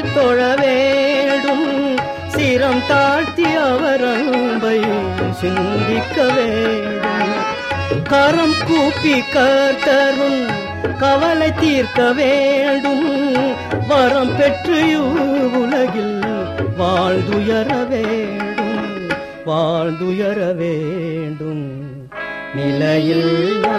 பணிந்து தொழ வேண்டும் சிரம் தாழ்த்தி அவர் அன்பை சிந்திக்க வேண்டும் கரம் கூப்பி கர்த்தரும் கவலை தீர்க்க வேண்டும். வரம் பெற்று உலகில் வாழ்ந்துயர வேண்டும். வாழ்ந்துயர வேண்டும். நிலையில்லா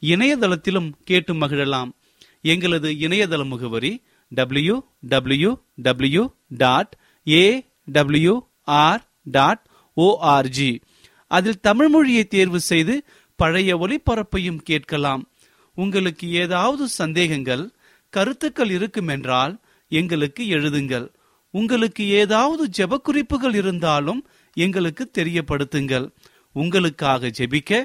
இணையதளத்திலும் கேட்டு மகிழலாம். எங்களது இணையதள முகவரி W W W dot A W R dot ORG அதில் தமிழ் மொழியை தேர்வு செய்து பழைய ஒளிபரப்பையும் கேட்கலாம். உங்களுக்கு ஏதாவது சந்தேகங்கள் கருத்துக்கள் இருக்குமென்றால் எங்களுக்கு எழுதுங்கள். உங்களுக்கு ஏதாவது ஜெப குறிப்புகள் இருந்தாலும் எங்களுக்கு தெரியப்படுத்துங்கள். உங்களுக்காக ஜெபிக்க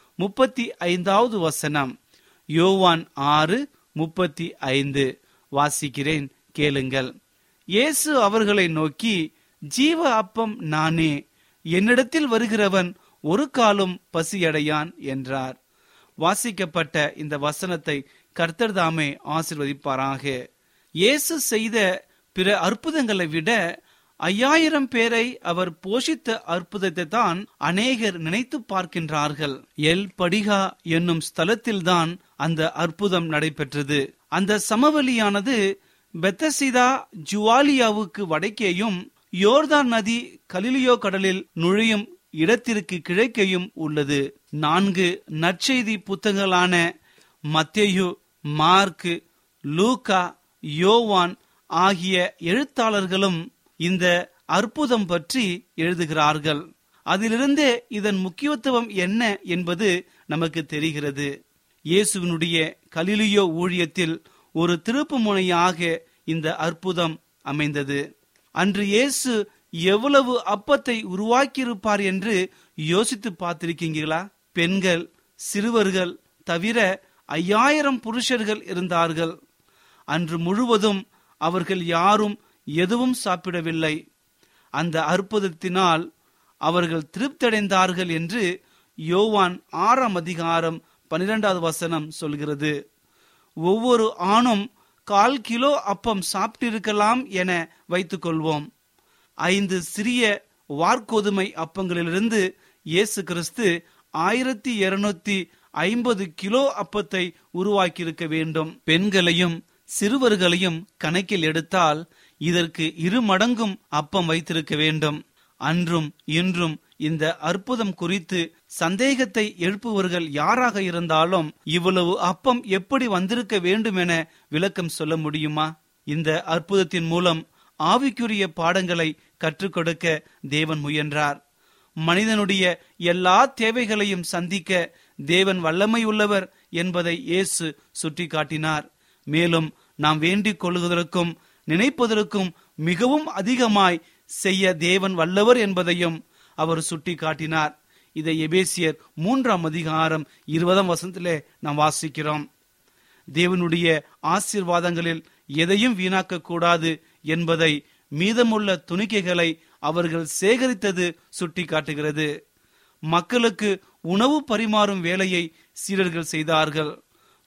முப்பத்தி ஐந்தாவது வசனம். யோவான் ஆறு முப்பத்தி ஐந்து. வாசிக்கிறேன் கேளுங்கள். இயேசு அவர்களை நோக்கி ஜீவ அப்பம் நானே என்னிடத்தில் வருகிறவன் ஒரு காலும் பசியடையான் என்றார். வாசிக்கப்பட்ட இந்த வசனத்தை கர்த்தர் தாமே ஆசிர்வதிப்பாராக. இயேசு செய்த பிற அற்புதங்களை விட ஐயாயிரம் பேரை அவர் போஷித்த அற்புதத்தை தான் அநேகர் நினைத்து பார்க்கின்றார்கள். எல். படிகா என்னும் ஸ்தலத்தில்தான் அந்த அற்புதம் நடைபெற்றது. அந்த சமவெளியானது பெத்தசிதா ஜுவாலியாவுக்கு வடக்கேயும் யோர்தான் நதி கலிலியோ கடலில் நுழையும் இடத்திற்கு கிழக்கேயும் உள்ளது. நான்கு நற்செய்தி புத்தகங்களான மத்தேயு மார்க்கு லூகா யோவான் ஆகிய எழுத்தாளர்களும் இந்த அற்புதம் பற்றி எழுதுகிறார்கள். அதிலிருந்தே இதன் முக்கியத்துவம் என்ன என்பது நமக்கு தெரிகிறது. இயேசுவினுடைய கலிலியோ ஊழியத்தில் ஒரு திருப்பு முனையாக இந்த அற்புதம் அமைந்தது. அன்று இயேசு எவ்வளவு அப்பத்தை உருவாக்கியிருப்பார் என்று யோசித்து பார்த்திருக்கீங்களா பெண்கள் சிறுவர்கள் தவிர ஐயாயிரம் புருஷர்கள் இருந்தார்கள். அன்று முழுவதும் அவர்கள் யாரும் எதுவும் சாப்பிடவில்லை. அந்த அற்புதத்தினால் அவர்கள் திருப்தடைந்தார்கள் என்று யோவான் ஆறாம் அதிகாரம் பனிரெண்டாவது வசனம் சொல்கிறது. ஒவ்வொரு ஆணும் கால் கிலோ அப்பம் சாப்பிட்டிருக்கலாம் என வைத்துக் கொள்வோம் ஐந்து சிறிய வார்கோதுமை அப்பங்களிலிருந்து இயேசு கிறிஸ்து ஆயிரத்தி இருநூத்தி ஐம்பது கிலோ அப்பத்தை உருவாக்கியிருக்க வேண்டும். பெண்களையும் சிறுவர்களையும் கணக்கில் எடுத்தால் இதற்கு இரு மடங்கும் அப்பம் வைத்திருக்க வேண்டும். அன்றும் இன்றும் இந்த அற்புதம் குறித்து சந்தேகத்தை எழுப்புவர்கள் யாராக இருந்தாலும் இவ்வளவு அப்பம் எப்படி வந்திருக்க வேண்டும் என விளக்கம் சொல்ல முடியுமா? இந்த அற்புதத்தின் மூலம் ஆவிக்குரிய பாடங்களை கற்றுக் கொடுக்க தேவன் முயன்றார். மனிதனுடைய எல்லா தேவைகளையும் சந்திக்க தேவன் வல்லமை உள்ளவர் என்பதை இயேசு சுட்டிக்காட்டினார். மேலும் நாம் வேண்டிக் கொள்வதற்கும் நினைப்பதற்கும் மிகவும் அதிகமாய் செய்ய தேவன் வல்லவர் என்பதையும் அவர் சுட்டி காட்டினார் இதை எபேசியர் மூன்றாம் அதிகாரம் இருபதாம் வசனத்திலே நாம் வாசிக்கிறோம். தேவனுடைய ஆசீர்வாதங்களில் எதையும் வீணாக்க கூடாது என்பதை மீதமுள்ள துணிக்கைகளை அவர்கள் சேகரித்தது சுட்டி காட்டுகிறது மக்களுக்கு உணவு பரிமாறும் வேலையை சீடர்கள் செய்தார்கள்.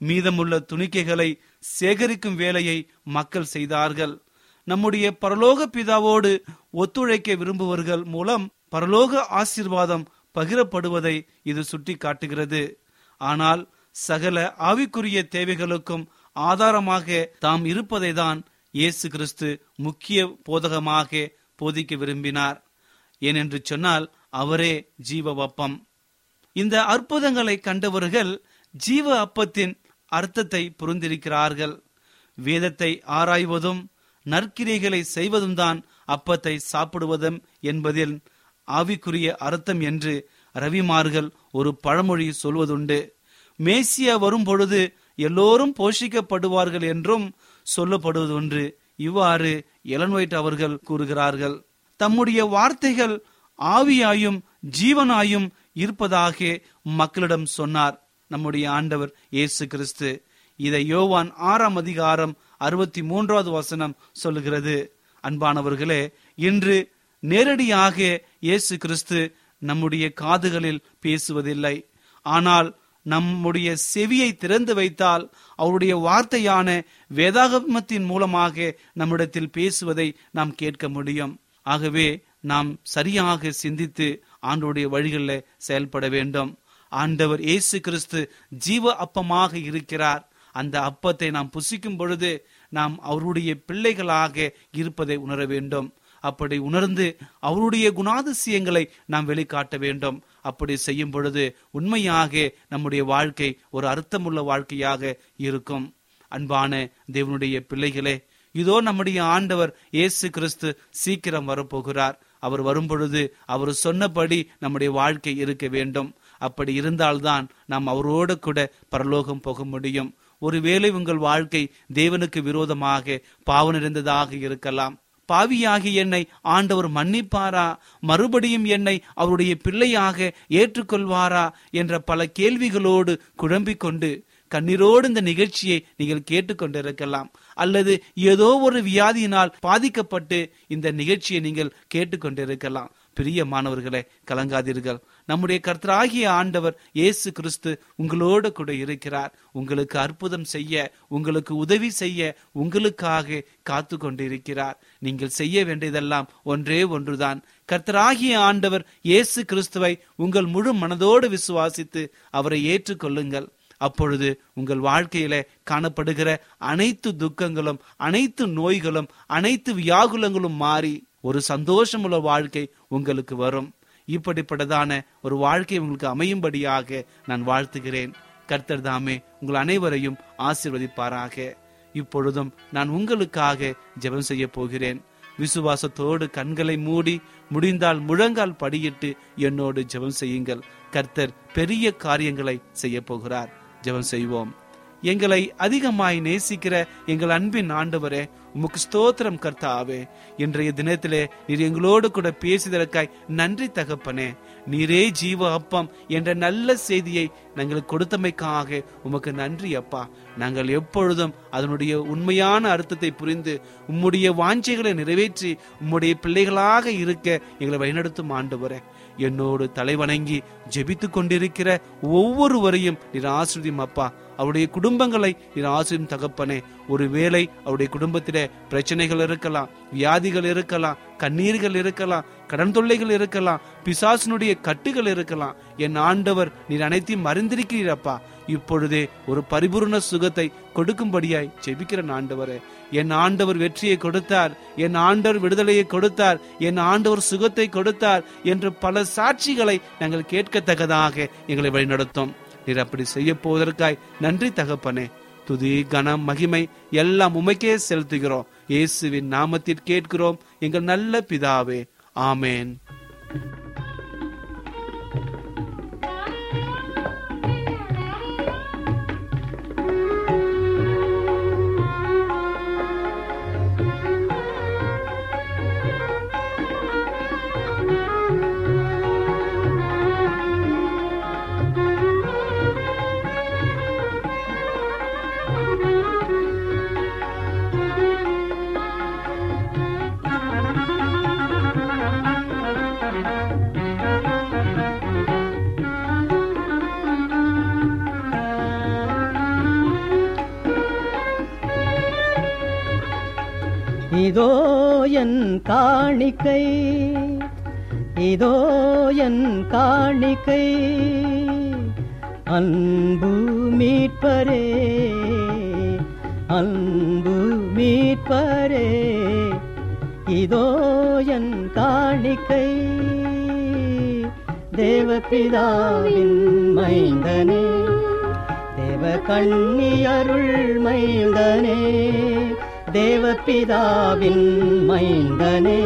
மீதமுள்ள துணிக்கைகளை சேகரிக்கும் வேலையை மக்கள் செய்தார்கள். நம்முடைய பரலோக பிதாவோடு ஒத்துழைக்க விரும்புவர்கள் மூலம் பரலோக ஆசீர்வாதம் பகிரப்படுவதை இது சுட்டி காட்டுகிறது ஆனால் சகல ஆவிக்குரிய தேவைகளுக்கும் ஆதாரமாக தாம் இருப்பதை தான் இயேசு கிறிஸ்து முக்கிய போதகமாக போதிக்க விரும்பினார். ஏனென்று சொன்னால் அவரே ஜீவ அப்பம் இந்த அற்புதங்களை கண்டவர்கள் ஜீவ அப்பத்தின் அர்த்தத்தை புரிந்திருக்கிறார்கள். வேதத்தை ஆராய்வதும் நற்கிரைகளை செய்வதும் தான் அப்பத்தை சாப்பிடுவதும் என்பதில் ஆவிக்குரிய அர்த்தம் என்று ரவிமார்கள் ஒரு பழமொழி சொல்வதுண்டு. மேசியா வரும் பொழுது எல்லோரும் போஷிக்கப்படுவார்கள் என்றும் சொல்லப்படுவதுண்டு. இவ்வாறு எலன்வைட் அவர்கள் கூறுகிறார்கள். தம்முடைய வார்த்தைகள் ஆவியாயும் ஜீவனாயும் இருப்பதாக மக்களிடம் சொன்னார். நம்முடைய ஆண்டவர் இயேசு கிறிஸ்து. இதை யோவான் ஆறாம் அதிகாரம் அறுபத்தி மூன்றாவது வசனம் சொல்லுகிறது. அன்பானவர்களே இன்று நேரடியாக இயேசு கிறிஸ்து நம்முடைய காதுகளில் பேசுவதில்லை. ஆனால் நம்முடைய செவியை திறந்து வைத்தால் அவருடைய வார்த்தையான வேதாகமத்தின் மூலமாக நம்மிடத்தில் பேசுவதை நாம் கேட்க முடியும். ஆகவே நாம் சரியாக சிந்தித்து ஆண்டோடைய வழிகளில் செயல்பட வேண்டும். ஆண்டவர் இயேசு கிறிஸ்து ஜீவ அப்பமாக இருக்கிறார். அந்த அப்பத்தை நாம் புசிக்கும் பொழுது நாம் அவருடைய பிள்ளைகளாக இருப்பதை உணர வேண்டும். அப்படி உணர்ந்து அவருடைய குணாதிசயங்களை நாம் வெளிக்காட்ட வேண்டும். அப்படி செய்யும் பொழுது உண்மையாக நம்முடைய வாழ்க்கை ஒரு அர்த்தமுள்ள வாழ்க்கையாக இருக்கும். அன்பான தேவனுடைய பிள்ளைகளே இதோ நம்முடைய ஆண்டவர் இயேசு கிறிஸ்து சீக்கிரம் வரப்போகிறார். அவர் வரும்பொழுது அவர் சொன்னபடி நம்முடைய வாழ்க்கை இருக்க வேண்டும். அப்படி இருந்தால்தான் நாம் அவரோடு கூட பரலோகம் போக முடியும். ஒருவேளை உங்கள் வாழ்க்கை தேவனுக்கு விரோதமாக பாவ நிறைந்ததாக இருக்கலாம். பாவியாகி என்னை ஆண்டவர் மன்னிப்பாரா? மறுபடியும் என்னை அவருடைய பிள்ளையாக ஏற்றுக்கொள்வாரா? என்ற பல கேள்விகளோடு குழம்பிக் கொண்டு கண்ணீரோடு இந்த நிகழ்ச்சியை நீங்கள் கேட்டுக்கொண்டிருக்கலாம் அல்லது ஏதோ ஒரு வியாதியினால் பாதிக்கப்பட்டு இந்த நிகழ்ச்சியை நீங்கள் கேட்டுக்கொண்டிருக்கலாம் பிரிய மாணவர்களை கலங்காதீர்கள். நம்முடைய கர்த்தராகிய ஆண்டவர் இயேசு கிறிஸ்து உங்களோடு கூட இருக்கிறார். உங்களுக்கு அற்புதம் செய்ய உங்களுக்கு உதவி செய்ய உங்களுக்காக காத்து கொண்டிருக்கிறார். நீங்கள் செய்ய வேண்டியதெல்லாம் ஒன்றே ஒன்றுதான். கர்த்தராகிய ஆண்டவர் இயேசு கிறிஸ்துவை உங்கள் முழு மனதோடு விசுவாசித்து அவரை ஏற்றுக்கொள்ளுங்கள். அப்பொழுது உங்கள் வாழ்க்கையில காணப்படுகிற அனைத்து துக்கங்களும் அனைத்து நோய்களும் அனைத்து வியாகுலங்களும் மாறி ஒரு சந்தோஷமுள்ள வாழ்க்கை உங்களுக்கு வரும். இப்படிப்பட்டதான ஒரு வாழ்க்கை உங்களுக்கு அமையும்படியாக நான் வாழ்த்துகிறேன். கர்த்தர் தாமே உங்கள் அனைவரையும் ஆசிர்வதிப்பாராக. இப்பொழுதும் நான் உங்களுக்காக ஜெபம் செய்ய போகிறேன். விசுவாசத்தோடு கண்களை மூடி முடிந்தால் முழங்கால் படியிட்டு என்னோடு ஜெபம் செய்யுங்கள். கர்த்தர் பெரிய காரியங்களை செய்ய போகிறார். ஜெபம் செய்வோம். எங்களை அதிகமாய் நேசிக்கிற எங்கள் அன்பின் ஆண்டவரே உமக்கு ஸ்தோத்திரம் கர்த்தாவே. இன்றைய தினத்திலே நீர் எங்களோடு கூட பேசியதற்காய் நன்றி தகப்பனே. நீரே ஜீவ அப்பம் என்ற நல்ல செய்தியை நாங்கள் கொடுத்தமைக்காக உமக்கு நன்றி அப்பா. நாங்கள் எப்பொழுதும் அதனுடைய உண்மையான அர்த்தத்தை புரிந்து உம்முடைய வாஞ்சைகளை நிறைவேற்றி உம்முடைய பிள்ளைகளாக இருக்க எங்களை வழிநடத்தும் ஆண்டவரே. என்னோடு தலைவணங்கி ஜெபித்து கொண்டிருக்கிற ஒவ்வொருவரையும் நீர் ஆசிரியம் அப்பா. அவருடைய குடும்பங்களை நீர் ஆசிரியும் தகப்பனே ஒருவேளை அவருடைய குடும்பத்திலே பிரச்சனைகள் இருக்கலாம் வியாதிகள் இருக்கலாம் கண்ணீர்கள் இருக்கலாம் கடன் தொல்லைகள் இருக்கலாம் பிசாசினுடைய கட்டுகள் இருக்கலாம் என் ஆண்டவர் நீர் அனைத்தையும் மறைந்திருக்கிறீரப்பா. இப்பொழுதே ஒரு பரிபூர்ண சுகத்தை கொடுக்கும்படியாய் ஜெபிக்கிறேன் ஆண்டவரே. என் ஆண்டவர் வெற்றியை கொடுத்தார் என் ஆண்டவர் விடுதலையை கொடுத்தார் என் ஆண்டவர் சுகத்தை கொடுத்தார் என்று பல சாட்சிகளை நாங்கள் கேட்கத்தக்கதாக எங்களை வழிநடத்தும். நீர் அப்படி செய்ய போவதற்காய் நன்றி தகப்பனே. துதி கனம் மகிமை எல்லாம் உமைக்கே செலுத்துகிறோம். இயேசுவின் நாமத்தில் கேட்கிறோம் எங்கள் நல்ல பிதாவே. ஆமேன். காணிக்கை. இதோ என் காணிக்கை. அன்பு மீட்பரே அன்பு மீட்பரே. இதோ என் காணிக்கை. தேவபிதாவின் மைந்தனே தேவ கண்ணி அருள் மைந்தனே. தேவபிதாவின் மைந்தனே.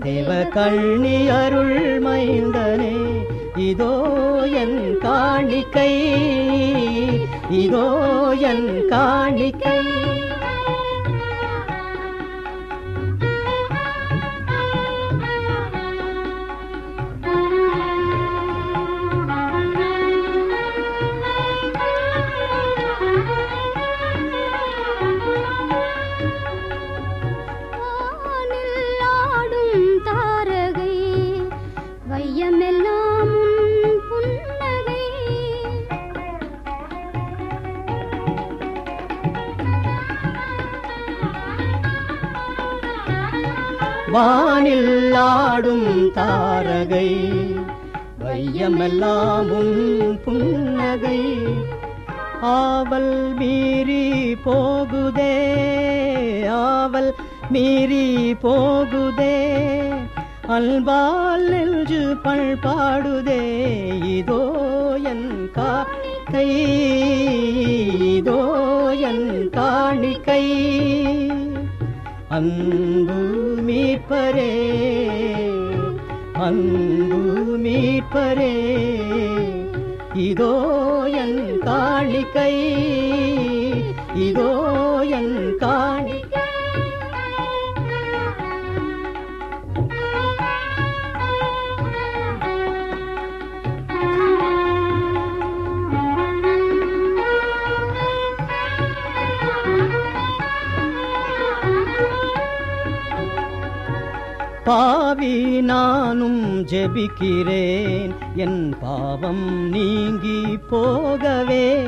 தேவ கண்ணியருள் மைந்தனே. இதோ என் காணிக்கை. இதோ என் காணிக்கை. வானில் ஆடும் தாரகை வையமெல்லாமும் புன்னகை. ஆவல் மீறி போகுதே ஆவல் மீறி போகுதே. அல்பால் நெஞ்சு பல் பாடுதே இதோ என் காணிக்கை இதோ என் காணிக்கை. அன்பு மீட்பரே அன்பு மீட்பரே இதோ என் காணிக்கை இதோ என் காணி பாவி நானும் ஜெபிக்கிறேன். என் பாவம் நீங்கி போகவே.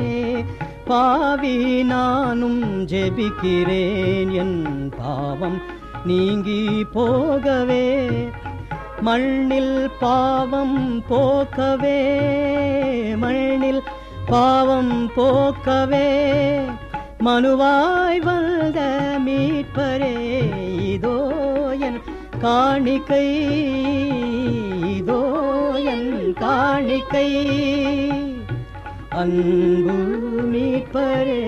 பாவி நானும் ஜெபிக்கிறேன். என் பாவம் நீங்கி போகவே. மண்ணில் பாவம் போக்கவே. மண்ணில் பாவம் போக்கவே. மனுவாய் வந்த மீட்பரே. காணிக்கை. இதோ என் காணிக்கை. அன்பு மீட்பரே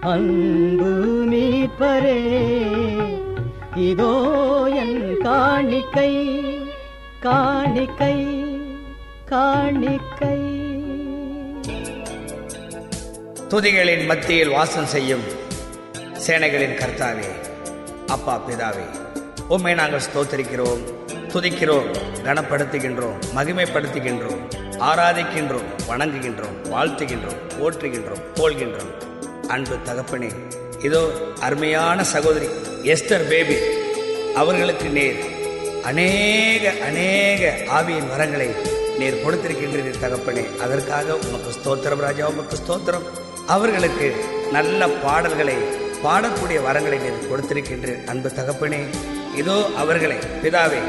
அன்பு மீட்பரே. இதோ என் காணிக்கை காணிக்கை காணிக்கை. துதிகளின் மத்தியில் வாசம் செய்யும் சேனைகளின் கர்த்தாவே அப்பா பிதாவே. உம்மை நாங்கள் ஸ்தோத்தரிக்கிறோம் துதிக்கிறோம் கனப்படுத்துகின்றோம் மகிமைப்படுத்துகின்றோம் ஆராதிக்கின்றோம் வணங்குகின்றோம் வாழ்த்துகின்றோம் போற்றுகின்றோம் போல்கின்றோம் அன்பு தகப்பனே இதோ அருமையான சகோதரி எஸ்தர் பேபி. அவர்களுக்கு நேர் அநேக அநேக ஆவியின் வரங்களை நீர் கொடுத்திருக்கின்றீர் தகப்பனே. அதற்காக உமக்கு ஸ்தோத்திரம் ராஜா உமக்கு ஸ்தோத்திரம். அவர்களுக்கு நல்ல பாடல்களை பாடக்கூடிய வரங்களை நீர் கொடுத்திருக்கின்றீர் அன்பு தகப்பனே. இதோ அவர்களை பிதாவே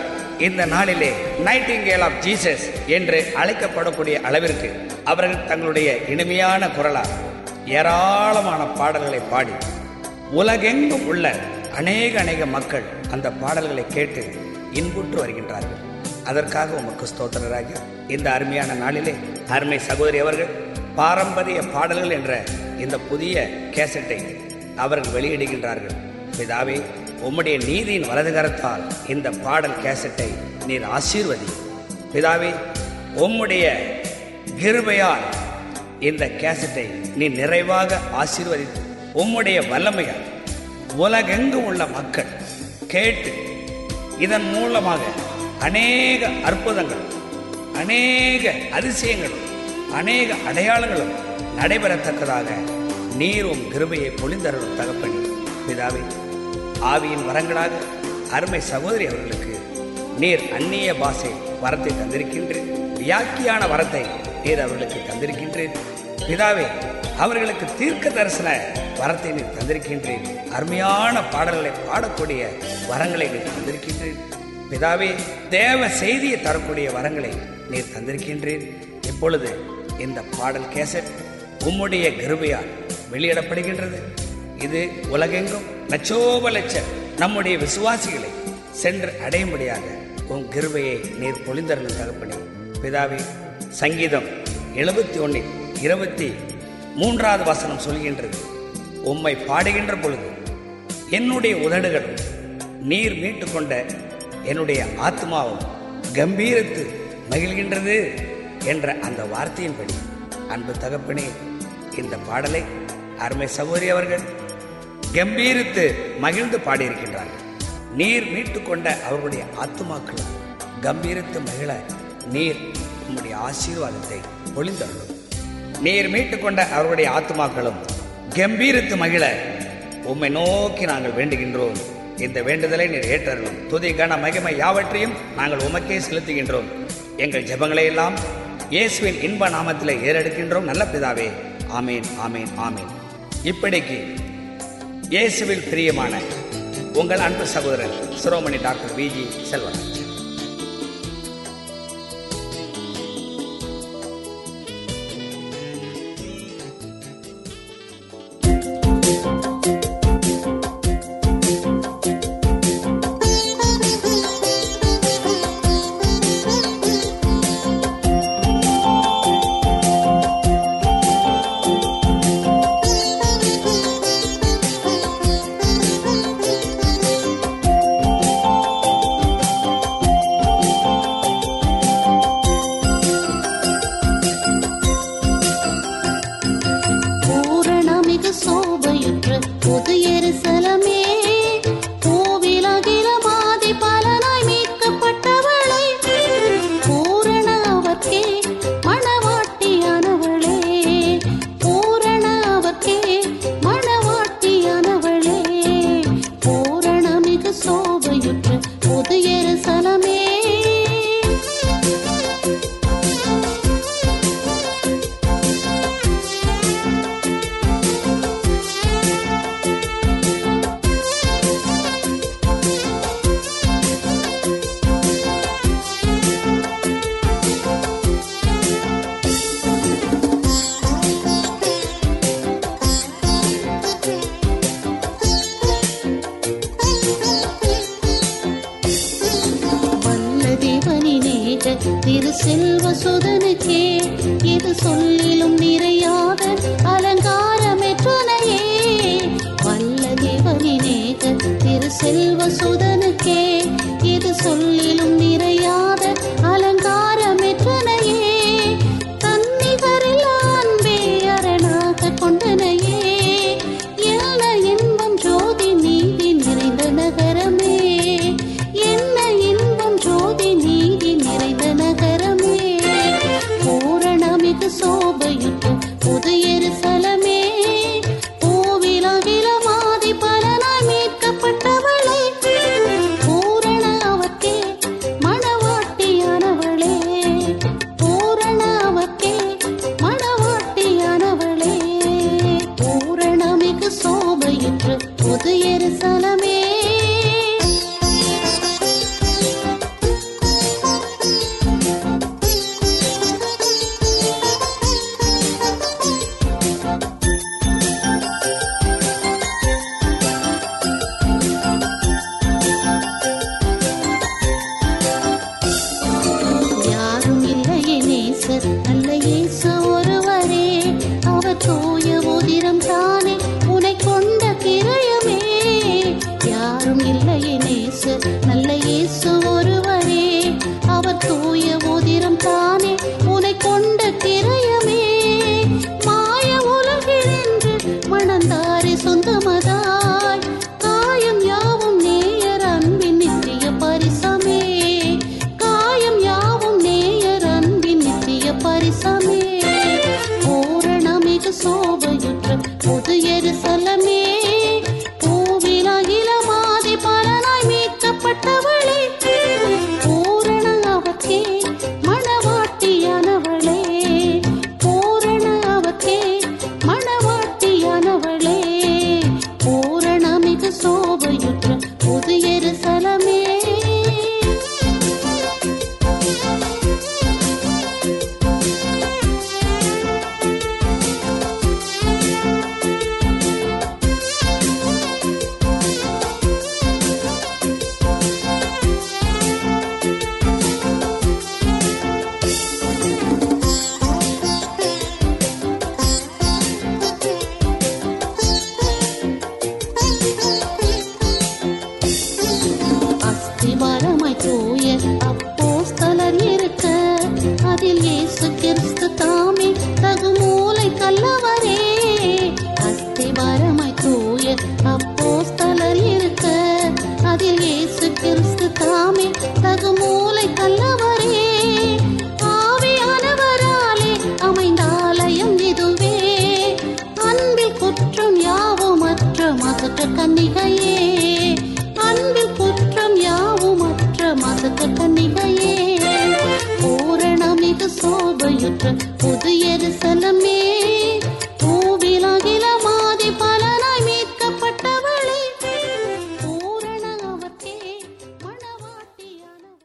இந்த நாளிலே நைட்டிங்கேல் ஆஃப் ஜீசஸ் என்று அழைக்கப்படக்கூடிய அளவிற்கு அவர்கள் தங்களுடைய இனிமையான குரலால் ஏராளமான பாடல்களை பாடி உலகெங்கும் உள்ள அநேக அநேக மக்கள் அந்த பாடல்களை கேட்டு இன்புற்று வருகின்றார்கள். அதற்காக உமக்கு ஸ்தோத்திரராக இந்த அருமையான நாளிலே அருமை சகோதரி அவர்கள் பாரம்பரிய பாடல்கள் என்ற இந்த புதிய கேசட்டை அவர்கள் வெளியிடுகின்றார்கள். பிதாவே உம்முடைய நீதியின் வலதுகரத்தால் இந்த பாடல் கேசட்டை நீர் ஆசீர்வதி பிதாவே உம்முடைய கிருபையால் இந்த கேசட்டை நீ நிறைவாக ஆசீர்வதித்து உம்முடைய வல்லமையால் உலகெங்கு உள்ள மக்கள் கேட்டு இதன் மூலமாக அநேக அற்புதங்கள் அநேக அதிசயங்களும் அநேக அடையாளங்களும் நடைபெறத்தக்கதாக நீரும் கிருபையை பொழிந்தருளும் தகப்பணி பிதாவே ஆவியின் வரங்களாக அருமை சகோதரி அவர்களுக்கு நீர் அந்நிய பாஷை வரத்தை தந்திருக்கின்றேன். வியாக்கியான வரத்தை நீர் அவர்களுக்கு தந்திருக்கின்றேன். பிதாவே அவர்களுக்கு தீர்க்க தரிசன வரத்தை நீர் தந்திருக்கின்றேன். அருமையான பாடல்களை பாடக்கூடிய வரங்களை நீர் தந்திருக்கின்றேன். பிதாவே தேவ செய்தியை தரக்கூடிய வரங்களை நீர் தந்திருக்கின்றேன். இப்பொழுது இந்த பாடல் கேசட் உம்முடைய கிருபையால் வெளியிடப்படுகின்றது. இது உலகெங்கும் லட்சோப லட்சம் நம்முடைய விசுவாசிகளை சென்று அடையும்படியாக உன் கிருபையை நீர் பொழிந்தருளும் தகப்பனே பிதாவே சங்கீதம் எழுபத்தி ஒன்னில் இருபத்தி மூன்றாவது வசனம் சொல்கின்றது. உம்மை பாடுகின்ற பொழுது என்னுடைய உதடுகளும் நீர் மீட்டுக்கொண்ட என்னுடைய ஆத்மாவும் கம்பீரத்து மகிழ்கின்றது என்ற அந்த வார்த்தையின்படி அன்பு தகப்பனே இந்த பாடலை அருமை சகோதரி அவர்கள் கம்பீரித்து மகிழ்ந்து பாடியிருக்கின்றார்கள். நீர் மீட்டுக்கொண்ட அவர்களுடைய ஆத்துமாக்கள் கம்பீரித்து மகிழ நீர் உம்முடைய ஆசீர்வாதத்தை பொழிந்தருளும். நீர் மீட்டுக்கொண்ட அவர்களுடைய ஆத்துமாக்களும் கம்பீரித்து மகிழ உம்மை நோக்கி நாங்கள் வேண்டுகின்றோம். இந்த வேண்டுதலை நீர் ஏற்றருளும். துதி கன மகிமை யாவற்றையும் நாங்கள் உமக்கே செலுத்துகின்றோம். எங்கள் ஜபங்களை எல்லாம் இயேசுவின் இன்ப நாமத்தில் ஏறெடுக்கின்றோம். நல்ல பிதாவே ஆமேன் ஆமேன் ஆமேன். இப்படிக்கு இயேசுவில் பிரியமான உங்கள் அன்பு சகோதரர் சிரோமணி doctor Viji Selvan.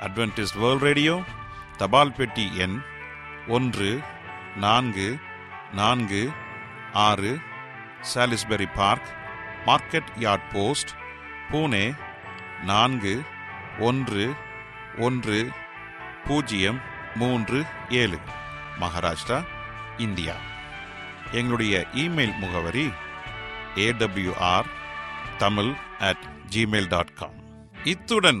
Adventist world radio தபால் பெட்டி எண் ஒன்று நான்கு நான்கு ஆறு Salisbury Park Market Yard post Pune நான்கு ஒன்று ஒன்று பூஜ்ஜியம் மூன்று ஏழு மகாராஷ்டிரா இந்தியா. எங்களுடைய இமெயில் முகவரி AWR Tamil at Gmail dot com இத்துடன்